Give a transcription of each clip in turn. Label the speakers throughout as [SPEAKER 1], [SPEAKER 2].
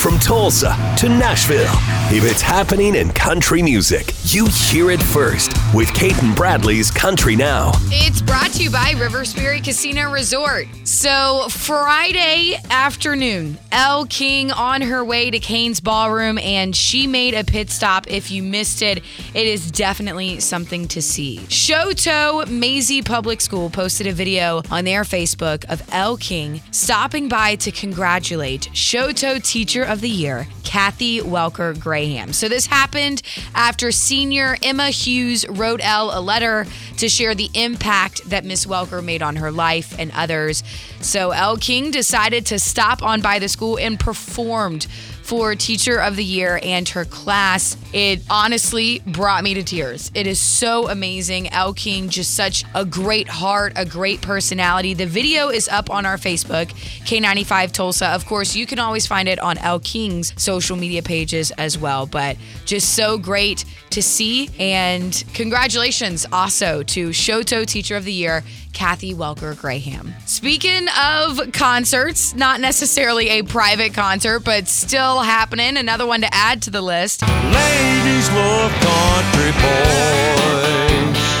[SPEAKER 1] From Tulsa to Nashville, if it's happening in country music, you hear it first with Cait and Bradley's Country Now.
[SPEAKER 2] It's brought to you by River Spirit Casino Resort. So, Friday afternoon, Elle King on her way to Cain's Ballroom, and she made a pit stop. If you missed it, it is definitely something to see. Chouteau Mazie Public School posted a video on their Facebook of Elle King stopping by to congratulate Chouteau Teacher of the Year, Kathy Welker Graham. So, this happened after senior Emma Hughes wrote Elle a letter to share the impact that Miss Welker made on her life and others. So, Elle King decided to stop on by the school and performed for Teacher of the Year and her class. It honestly brought me to tears. It is so amazing. Elle King, just such a great heart, a great personality. The video is up on our Facebook, K95 Tulsa. Of course, you can always find it on Elle King's social media pages as well. But just so great to see. And congratulations also to Chouteau Teacher of the Year, Kathy Welker Graham. Speaking of concerts, not necessarily a private concert, but still happening. Another one to add to the list.
[SPEAKER 3] Ladies love country boys.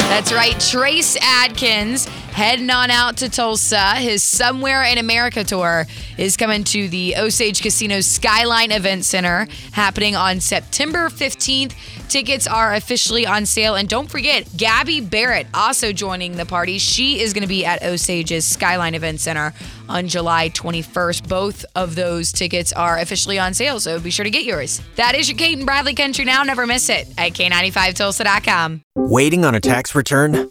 [SPEAKER 2] That's right. Trace Adkins heading on out to Tulsa. His Somewhere in America tour is coming to the Osage Casino Skyline Event Center happening on September 15th. Tickets are officially on sale. And don't forget, Gabby Barrett also joining the party. She is going to be at Osage's Skyline Event Center on July 21st. Both of those tickets are officially on sale, so be sure to get yours. That is your Cait and Bradley Country Now. Never miss it at K95Tulsa.com.
[SPEAKER 4] Waiting on a tax return?